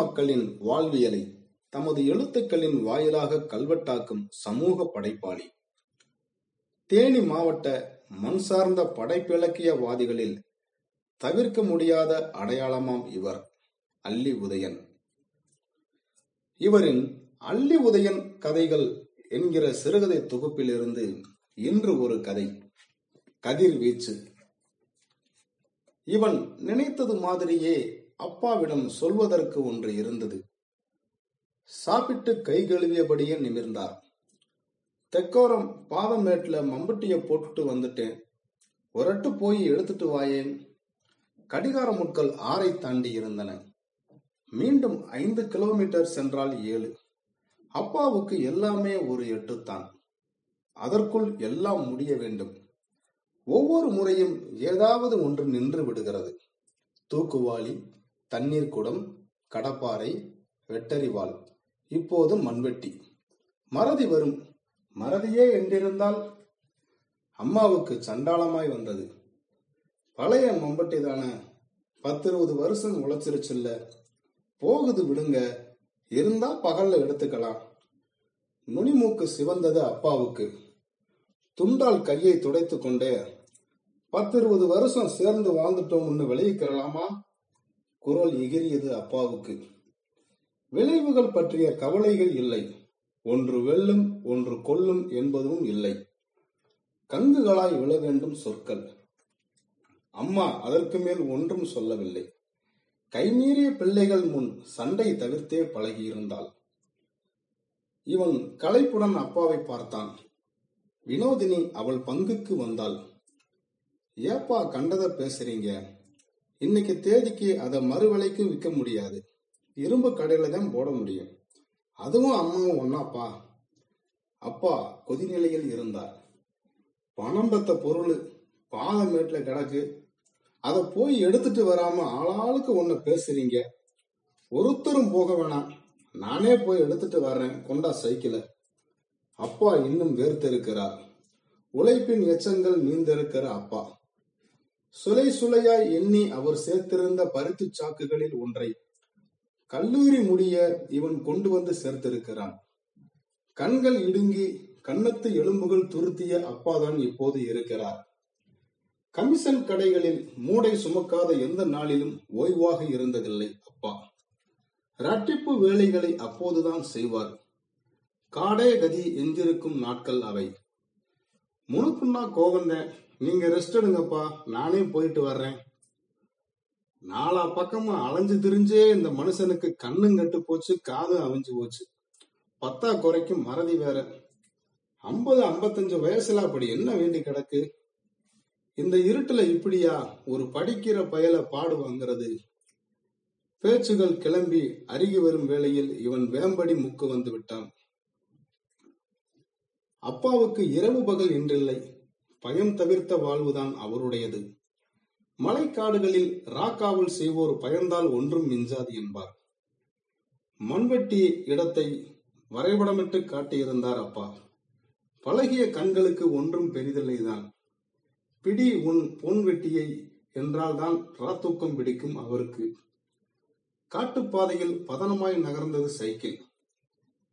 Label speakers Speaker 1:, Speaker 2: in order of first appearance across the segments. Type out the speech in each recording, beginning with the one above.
Speaker 1: மக்களின் வாழ்வியலை தமது எழுத்துக்களின் வாயிலாக கல்வெட்டாக்கும் சமூக படைப்பாளி. தேனி மாவட்ட மண் சார்ந்த படைப்பிலக்கியவாதிகளில் தவிர்க்க முடியாத அடையாளமாம் இவர் அல்லி உதயன். இவரின் அல்லி உதயன் கதைகள் என்கிற சிறுகதை தொகுப்பிலிருந்து இன்று ஒரு கதை கதிர்வீச்சு. இவன் நினைத்தது மாதிரியே அப்பாவிடம் சொல்வதற்கு ஒன்று இருந்தது. சாப்பிட்டு கை கழுவியபடியே நிமிர்ந்தார். தெக்கோரம் பாதமேட்ல மம்பட்டிய போட்டுட்டு வந்துட்டேன். ஒரட்டு போய் எடுத்துட்டு வாயேன். கடிகார முட்கள் ஆறை தாண்டி இருந்தன. மீண்டும் ஐந்து கிலோமீட்டர் சென்றால் ஏழு. அப்பாவுக்கு எல்லாமே ஒரு எட்டுத்தான். அதற்குள் எல்லாம் முடிய வேண்டும். ஒவ்வொரு முறையும் ஏதாவது ஒன்று நின்று விடுகிறது. தூக்குவாளி தண்ணீர் குடம் கடப்பாறை வெட்டறிவாள் இப்போது மண்வெட்டி. மறதி வரும். மறதியே என்றிருந்தால் அம்மாவுக்கு சண்டாளமாய் வந்தது. பழைய மம்பட்டி தானே. பத்து இருபது வருஷம் உழைச்சிருச்சுல்ல போகுது விடுங்க. இருந்தா பகல்ல எடுத்துக்கலாம். நுனிமூக்கு சிவந்தது அப்பாவுக்கு. துண்டால் கையை துடைத்து கொண்டே பத்து இருபது வருஷம் சேர்ந்து வாழ்ந்துட்டோம்னு விளைவிக்கிறலாமா குரல் எகிரியது அப்பாவுக்கு. விளைவுகள் பற்றிய கவலைகள் இல்லை. ஒன்று வெல்லும் ஒன்று கொல்லும் என்பதும் இல்லை. கங்குகளாய் விழ வேண்டும் சொற்கள். அம்மா அதற்கு மேல் ஒன்றும் சொல்லவில்லை. கைமீறிய பிள்ளைகள் முன் சண்டை தவிர்த்தே பழகியிருந்தாள். இவன் களைப்புடன் அப்பாவை பார்த்தான். வினோதினி அவள் பங்குக்கு வந்தாள். ஏப்பா கண்டதை பேசுறீங்க? இன்னைக்கு தேதிக்கு அதை மறுவிலைக்கு விற்க முடியாது. இரும்பு கடையில தான் போட முடியும். அதுவும் அம்மாவும் ஒன்னாப்பா. அப்பா கொதிநிலையில் இருந்தார். பணம் பெத்த பொருள் பாதமேட்டில் கிடக்கு. அதை போய் எடுத்துட்டு வராம ஆளாளுக்கு ஒன்ன பேசுறீங்க. ஒருத்தரும் போக வேணாம். நானே போய் எடுத்துட்டு வர்றேன். கொண்டா சைக்கிள. அப்பா இன்னும் வேர்த்திருக்கிறார் உழைப்பின் எச்சங்கள் மீந்திருக்கிற அப்பா. சுலை சுலையாய் எண்ணி அவர் சேர்த்திருந்த பருத்தி சாக்குகளில் ஒன்றை கல்லூரி முடிய இவன் கொண்டு வந்து சேர்த்திருக்கிறான். கண்கள் இடுங்கி கன்னத்து எலும்புகள் துருத்திய அப்பாதான் இப்போது இருக்கிறார். கமிஷன் கடைகளில் மூடை சுமக்காத எந்த நாளிலும் ஓய்வாக இருந்ததில்லை அப்பா. ரட்டிப்பு வேலைகளை அப்போதுதான் செய்வார். காடே கதி எஞ்சிருக்கும் நாட்கள் அவை. முனுப்புண்ணா கோவந்த நீங்க ரெஸ்ட் எடுங்கப்பா. நானே போயிட்டு வர்றேன். நாலா பக்கமா அலைஞ்சு திரிஞ்சே இந்த மனுஷனுக்கு கண்ணும் கட்டு போச்சு காதும் அவிஞ்சு போச்சு. பத்தா குறைக்கும் மறதி வேற. ஐம்பது ஐம்பத்தஞ்சு வயசுல அப்படி என்ன வேண்டி கிடக்கு? இந்த இருட்டுல இப்படியா ஒரு படிக்கிற பயல பாடு வாங்குறது? பேச்சுகள் கிளம்பி அருகி வரும் வேளையில் இவன் வேம்படி முக்கு வந்து விட்டான். அப்பாவுக்கு இரவு பகல் என்றில்லை பயம் தவிர்த்த வாழ்வுதான் அவருடையது. மலைக்காடுகளில் ராக்காவல் செய்வோர் பயந்தால் ஒன்றும் மிஞ்சாது என்பார். மண்வெட்டி இடத்தை வரைபடமிட்டு காட்டியிருந்தார் அப்பா. பழகிய கண்களுக்கு ஒன்றும் பெரிதில்லைதான். பிடி உன் பொன் வெட்டியை என்றால்தான் ராத்தூக்கம் பிடிக்கும் அவருக்கு. காட்டுப்பாதையில் பதனமாய் நகர்ந்தது சைக்கிள்.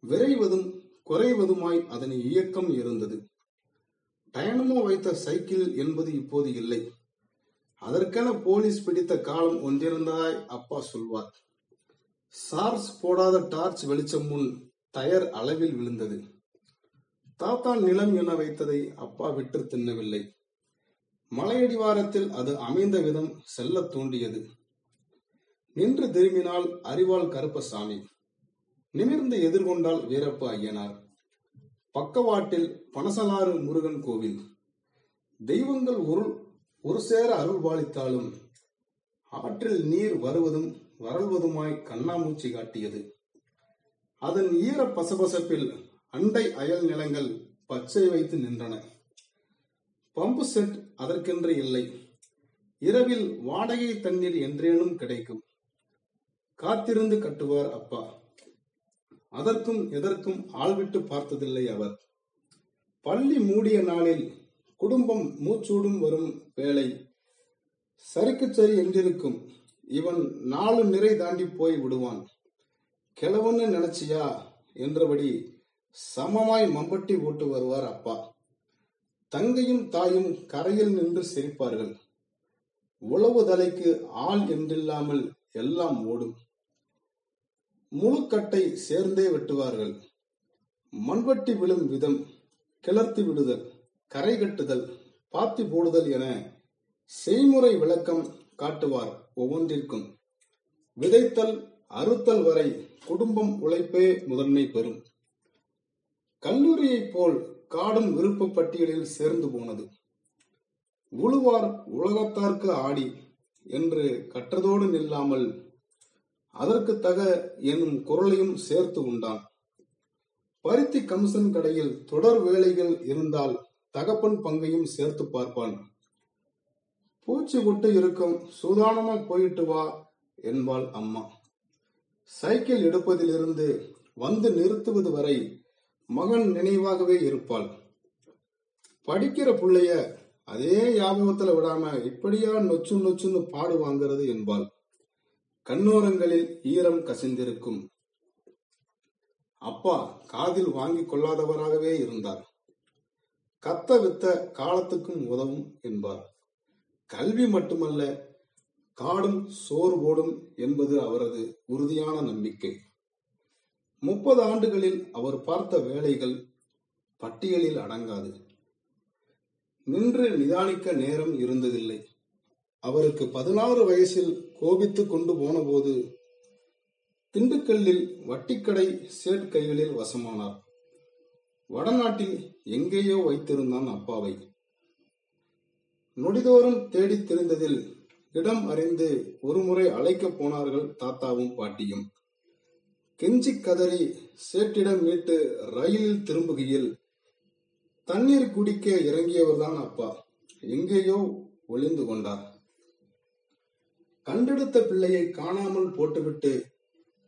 Speaker 1: விரைவதும் குறைவதுமாய் அதன் இயக்கம் இருந்தது. டயனமோ வைத்த சைக்கிள் என்பது இப்போது இல்லை. அதற்கென போலீஸ் பிடித்த காலம் ஒன்றிருந்ததாய் அப்பா சொல்வார். சார்ஸ் போடாத டார்ச் வெளிச்சம் முன் டயர் அளவில் விழுந்தது. தாத்தா நிலம் என வைத்ததை அப்பா விட்டு தின்னவில்லை. மலையடிவாரத்தில் அது அமைந்த விதம் செல்ல தூண்டியது நின்று திரும்பினால் அறிவாள் கருப்பசாமி. நிமிர்ந்து எதிர்கொண்டால் வீரப்ப ஐயனார். பக்கவாட்டில் பனசலாறு முருகன் கோவில். தெய்வங்கள் ஒரு ஒரு சேர அருள் பாலித்தாலும் ஆற்றில் நீர் வருவதும் வரல்வதுமாய் கண்ணாமூச்சி காட்டியது. அதன் ஈர பசபசப்பில் அண்டை அயல் நிலங்கள் பச்சை வைத்து நின்றன. பம்பு செட் அதற்கென்று இல்லை. இரவில் வாடகை தண்ணீர் என்றேனும் கிடைக்கும். காத்திருந்து கட்டுவார் அப்பா. அதற்கும் எதற்கும் ஆள்விட்டு பார்த்ததில்லை அவர். பள்ளி மூடிய நாளில் குடும்பம் மூச்சூடும் வரும் வேளை. சரிக்கு சரி என்றிருக்கும். இவன் நாலு நிறை தாண்டி போய் விடுவான். கிழவன்னு நினைச்சியா? என்றபடி சமமாய் மம்பட்டி போட்டு வருவார் அப்பா. தங்கையும் தாயும் கரையில் நின்று சிரிப்பார்கள். உழவு தலைக்கு ஆள் என்றில்லாமல் எல்லாம் ஓடும். முழுக்கட்டை சேர்ந்தே வெட்டுவார்கள். மண்வட்டி விழும் விதம் கிளர்த்தி விடுதல் கரை கட்டுதல் பாத்தி போடுதல் என செய்முறை விளக்கம் காட்டுவார் ஒவ்வொன்றிற்கும். விதைத்தல் அறுத்தல் வரை குடும்பம் உழைப்பே முதன்மை பெறும். கல்லூரியைப் போல் காடும் விருப்ப பட்டியலில் சேர்ந்து போனது. உழுவார் உலகத்தார்க்கு ஆடி என்று கற்றதோடு நில்லாமல் அதற்கு தக எனும் குரலையும் சேர்த்து உண்டான். பருத்தி கமிஷன் கடையில் தொடர் வேலைகள் இருந்தால் தகப்பன் பங்கையும் சேர்த்து பார்ப்பான். பூச்சி விட்டு இருக்கும் சூதானமா போயிட்டு வா என்பாள் அம்மா. சைக்கிள் எடுப்பதிலிருந்து வந்து நிறுத்துவது வரை மகன் நினைவாகவே இருப்பாள். படிக்கிற பிள்ளைய அதே ஞாபகத்துல விடாம இப்படியா நொச்சு நொச்சுன்னு பாடு வாங்குறது என்பாள். கண்ணோரங்களில் ஈரம் கசிந்திருக்கும். அப்பா காதில் வாங்கிக் கொள்ளாதவராகவே இருந்தார். கத்த வித்த காலத்துக்கும் உதவும் என்பார். கல்வி மட்டுமல்ல காடும் சோர் ஓடும் என்பது அவரது உறுதியான நம்பிக்கை. முப்பது ஆண்டுகளில் அவர் பார்த்த வேலைகள் பட்டியலில் அடங்காது. நின்று நிதானிக்க நேரம் இருந்ததில்லை. அவருக்கு பதினாறு வயசில் கோபித்துக் கொண்டு போனபோது திண்டுக்கல்லில் வட்டிக்கடை சேட் கைகளில் வசமானார். வடநாட்டில் எங்கேயோ வைத்திருந்தான் அப்பாவை. நொடிதோறும் தேடித் தெரிந்ததில் இடம் அறிந்து ஒருமுறை அழைக்கப் போனார்கள் தாத்தாவும் பாட்டியும். கெஞ்சி கதறி சேட்டிடம் மீட்டு ரயிலில் திரும்புகையில் தண்ணீர் குடிக்க இறங்கியவர்தான் அப்பா. எங்கேயோ ஒளிந்து கொண்டார். கண்டெடுத்த பிள்ளையை காணாமல் போட்டுவிட்டு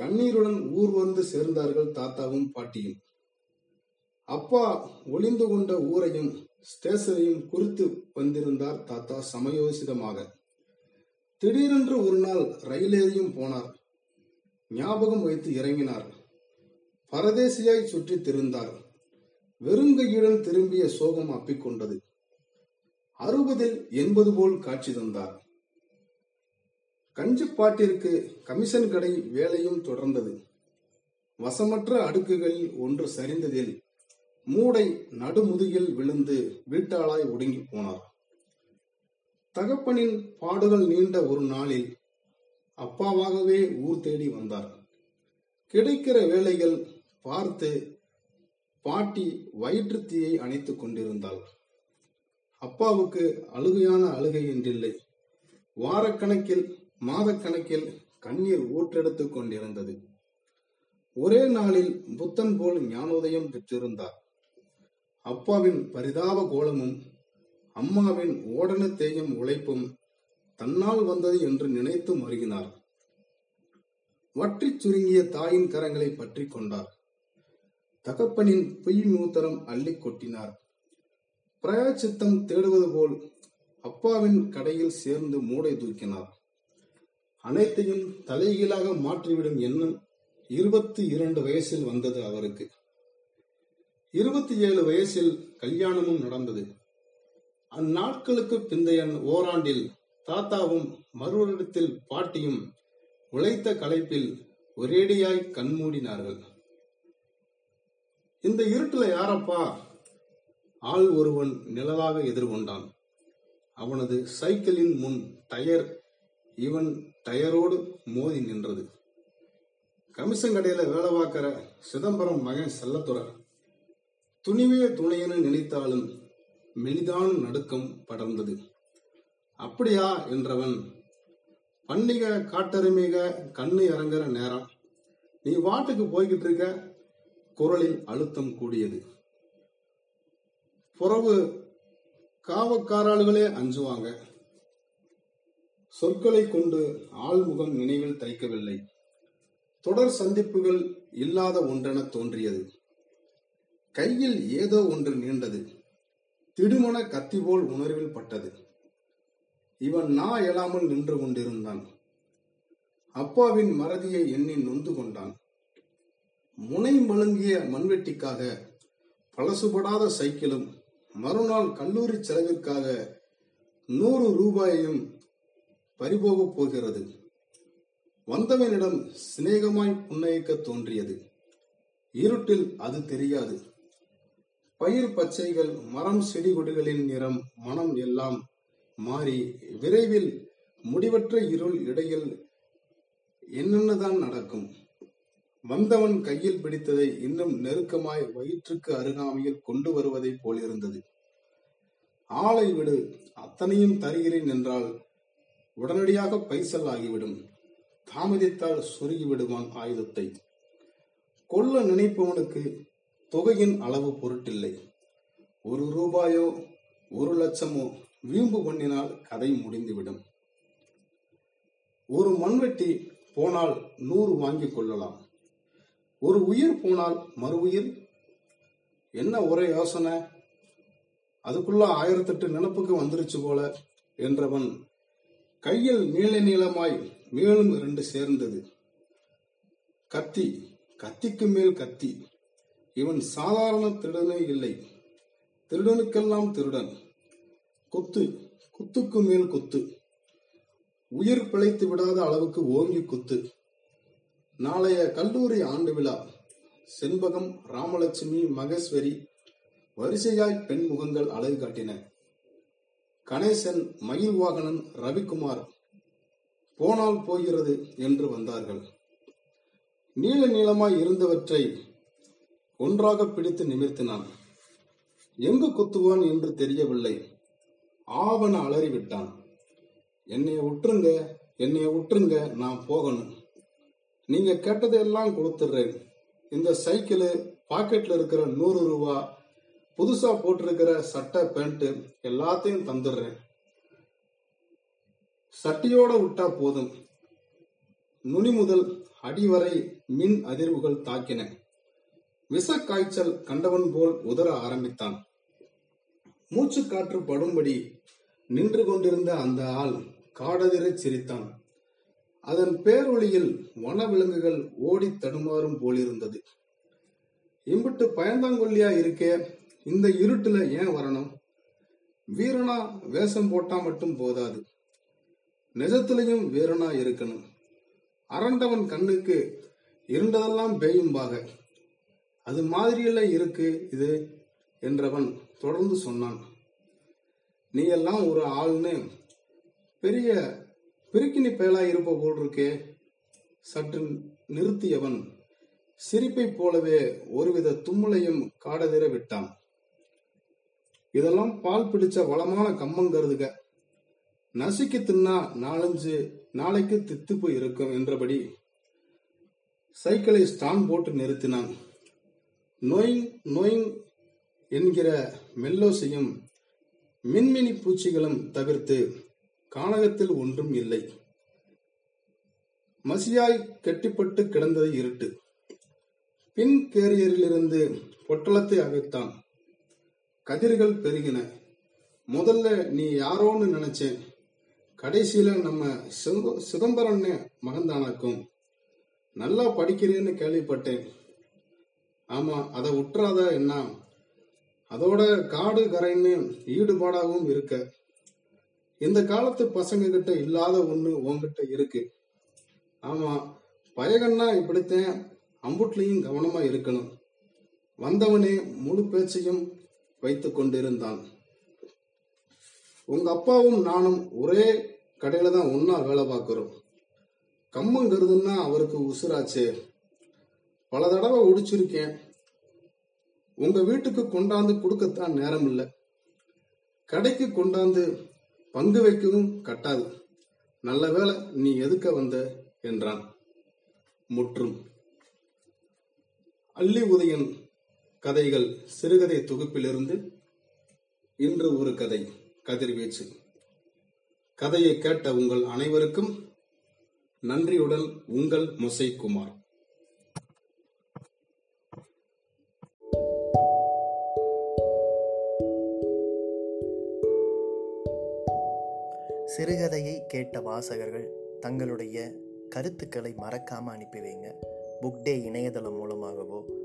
Speaker 1: கண்ணீருடன் ஊர் வந்து சேர்ந்தார்கள் தாத்தாவும் பாட்டியும். அப்பா ஒளிந்து கொண்ட ஊரையும் ஸ்டேஷனையும் குறித்து வந்திருந்தார் தாத்தா சமயோசிதமாக. திடீரென்று ஒரு நாள் ரயிலேறியும் போனார். ஞாபகம் வைத்து இறங்கினார். பரதேசியாய் சுற்றி திரிந்தார். வெறுங்கையுடன் திரும்பிய சோகம் அப்பிக்கொண்டது அறுபதில் எண்பது போல் காட்சி தந்தார். கஞ்சிப்பாட்டிற்கு கமிஷன் கடை வேலையும் தொடர்ந்தது. வசமற்ற அடுக்குகளில் ஒன்று சரிந்ததில் மூடை நடுமுதுகில் விழுந்து வீட்டாளாய் ஒடுங்கி போனார். தகப்பனின் பாடுகள் நீண்ட ஒரு நாளில் அப்பாவாகவே ஊர் தேடி வந்தார். கிடைக்கிற வேலைகள் பார்த்து பாட்டி வயிற்று தீயை அணைத்துக் கொண்டிருந்தாள். அப்பாவுக்கு அழுகையான அழுகை என்றில்லை. வாரக்கணக்கில் மாதக்கணக்கில் கண்ணீர் ஊற்றெடுத்துக் கொண்டிருந்தது. ஒரே நாளில் புத்தன் போல் ஞானோதயம் பெற்றிருந்தார். அப்பாவின் பரிதாப கோலமும் அம்மாவின் ஓடன தேயும் உழைப்பும் தன்னால் வந்தது என்று நினைத்து மருகினார். வற்றிச் சுருங்கிய தாயின் கரங்களை பற்றி கொண்டார். தகப்பனின் பொய் மூத்தரம் அள்ளி கொட்டினார். பிரயாச்சித்தம் தேடுவது போல் அப்பாவின் கடையில் சேர்ந்து மூடை தூக்கினார். அனைத்தையும் தலைகீழாக மாற்றிவிடும் எண்ணம் இருபத்தி இரண்டு வயசில் வந்தது அவருக்கு. இருபத்தி ஏழு வயசில் கல்யாணமும் நடந்தது. அந்நாட்களுக்கு பிந்தைய ஓராண்டில் தாத்தாவும் மறுவரிடத்தில் பாட்டியும் உழைத்த களைப்பில் ஒரேடியாய் கண்மூடினார்கள். இந்த இருட்டுல யாரப்பா? ஆள் ஒருவன் நிழலாக எதிர்கொண்டான். அவனது சைக்கிளின் முன் டயர் இவன் டயரோடு மோதி நின்றது. கமிஷன் கடையில வேலை பார்க்கிற சிதம்பரம் மகன் செல்லத்துறை துணிவே துணையென நினைத்தாலும் மெலிதான நடுக்கம் படர்ந்தது. அப்படியா? என்றவன் பண்டிகை காட்டருமிக கண்ணு இறங்குற நேரம். நீ வாட்டுக்கு போய்கிட்டு இருக்க? குரலில் அழுத்தம் கூடியது. புறவு காவக்காராளுகளே அஞ்சுவாங்க. சொற்களை கொண்டு ஆள்முகம் நினைவில் தைக்கவில்லை. தொடர் சந்திப்புகள் இல்லாத ஒன்றென தோன்றியது. கையில் ஏதோ ஒன்று நீண்டது. திடுமன கத்தி போல் உணர்வில் பட்டது. இவன் நா எழாமல் நின்று கொண்டிருந்தான். அப்பாவின் மறதியை எண்ணி நொந்து கொண்டான். முனை மழுங்கிய மண்வெட்டிக்காக பழசுபடாத சைக்கிளும் மறுநாள் கல்லூரி செலவிற்காக நூறு ரூபாயையும் பறிபோகப் போகிறது. வந்தவனிடம் சிநேகமாய் புன்னகைக்க தோன்றியது. இருட்டில் அது தெரியாது. பயிர் பச்சைகள் மரம் செடி கொடிகளின் நிறம் மனம் எல்லாம் மாறி விரைவில் முடிவற்ற இருள் இடையில் என்னென்னதான் நடக்கும்? வந்தவன் கையில் பிடித்ததை இன்னும் நெருக்கமாய் வயிற்றுக்கு அருகாமையில் கொண்டு வருவதைப் போலிருந்தது. ஆளை விடு அத்தனையும் தருகிறேன் என்றால் உடனடியாக பைசல் ஆகிவிடும். தாமதித்தால் சொருகி விடுவான் ஆயுதத்தை. கொல்ல நினைப்பவனுக்கு தொகையின் அளவு பொருட்டில்லை. ஒரு ரூபாயோ ஒரு லட்சமோ வீம்பு பண்ணினால் கதை முடிந்துவிடும். ஒரு மண்வெட்டி போனால் நூறு வாங்கிக் கொள்ளலாம். ஒரு உயிர் போனால் மறு உயிர் என்ன ஒரே யோசனை? அதுக்குள்ள ஆயிரத்தெட்டு நினப்புக்கு வந்துருச்சு போல என்றவன் கையில் நீள நீளமாய் மேலும் இரண்டு சேர்ந்தது. கத்தி கத்திக்கு மேல் கத்தி. இவன் சாதாரண திருடனே இல்லை. திருடனுக்கெல்லாம் திருடன். குத்து குத்துக்கு மேல் குத்து. உயிர் பிழைத்து விடாத அளவுக்கு ஓங்கி குத்து. நாளைய கல்லூரி ஆண்டு விழா. செண்பகம் ராமலட்சுமி மகேஸ்வரி. வரிசையாய் பெண் முகங்கள் அழகு காட்டின. கணேசன் மயில் வாகனன் ரவிக்குமார் போனால் போகிறது என்று வந்தார்கள். நீள நீளமாய் இருந்தவற்றை ஒன்றாக பிடித்து நிமிர்த்தினான். எங்கு குத்துவான் என்று தெரியவில்லை. ஆவண அலறிவிட்டான். என்னைய விட்டுருங்க என்னைய விட்டுருங்க நான் போகணும். நீங்க கேட்டதெல்லாம் கொடுத்துடுறேன் இந்த சைக்கிள் பாக்கெட்ல இருக்கிற நூறு ரூபா புதுசா போட்டிருக்கிற சட்டை பேண்ட் எல்லாத்தையும் தந்துடுறேன். சட்டியோட விட்டா போதும். நுனி முதல் அடிவரை மின் அதிர்வுகள் தாக்கின. விச காய்ச்சல் கண்டவன் போல் உதற ஆரம்பித்தான். மூச்சு காற்று படும்படி நின்று கொண்டிருந்த அந்த ஆள் காடதிரச் சிரித்தான். அதன் பேரொளியில் வனவிலங்குகள் ஓடி தடுமாறும் போலிருந்தது. இம்பிட்டு பயந்தாங்கொல்லியா இருக்கே இந்த இருட்டுல ஏன் வரணும்? வீரனா வேஷம் போட்டா மட்டும் போதாது. நிஜத்திலையும் வீரனா இருக்கணும். அரண்டவன் கண்ணுக்கு இருண்டதெல்லாம் பேயும்பாக. அது மாதிரியல்ல இருக்கு இது என்றவன் தொடர்ந்து சொன்னான். நீ எல்லாம் ஒரு ஆள்னு பெரிய பிரிக்கினி பேலா இருப்ப போல் இருக்கே சற்று நிறுத்தியவன் சிரிப்பைப் போலவே ஒருவித தும்மலையும் காடதிர விட்டான். இதெல்லாம் பால் பிடிச்ச வளமான கம்மங்கருதுக நசுக்கி தின்னா நாலஞ்சு நாளைக்கு தித்துப்பு இருக்கும் என்றபடி சைக்கிளை ஸ்டாண்ட் போட்டு நிறுத்தினான். நோயிங் நோயிங் என்கிற மெல்லோசையும் மின்மினி பூச்சிகளும் தவிர்த்து கானகத்தில் ஒன்றும் இல்லை. மசியாய் கெட்டிப்பட்டு கிடந்தது இருட்டு. பின் கேரியரிலிருந்து பொட்டலத்தை அவிழ்த்தான் கதிர்கள் பெருகின. முதல்ல நீ யாரோன்னு நினைச்சேன். கடைசியில நம்ம சிதம்ப- சிதம்பரம் மகந்தானாக்கும். நல்லா படிக்கிறேன்னு கேள்விப்பட்டேன். ஆமா அதை உற்றாத என்ன அதோட காடு கரைன்னு ஈடுபாடாகவும் இருக்க. இந்த காலத்து பசங்க கிட்ட இல்லாத ஒண்ணு உன்கிட்ட இருக்கு. ஆமா பயகன்னா இப்படித்தான் அம்புட்லையும் கவனமா இருக்கணும். வந்தவனே முழு பேச்சையும் வைத்துக் கொண்டிருந்தான். உங்க அப்பாவும் நானும் ஒரே கடையில தான் ஒன்னா வேலை பார்க்கிறோம். கம்மங்கருதுன்னா அவருக்கு உசுராச்சே. பல தடவை ஒடிச்சிருக்கேன் உங்க வீட்டுக்கு கொண்டாந்து கொடுக்கத்தான் நேரம் இல்லை கடைக்கு கொண்டாந்து பங்கு வைக்கவும் கட்டாது. நல்ல வேளை நீ எதுக்க வந்த? என்றான். முற்றும். அள்ளி உதயன் கதைகள் சிறுகதை தொகுப்பிலிருந்து இன்று ஒரு கதை கதிர்வீச்சு கதையை கேட்ட உங்கள் அனைவருக்கும் நன்றியுடன் உங்கள் முசைக்குமார்.
Speaker 2: சிறுகதையை கேட்ட வாசகர்கள் தங்களுடைய கருத்துக்களை மறக்காமல் அனுப்பி வைங்க. புக் டே இணையதளம் மூலமாகவோ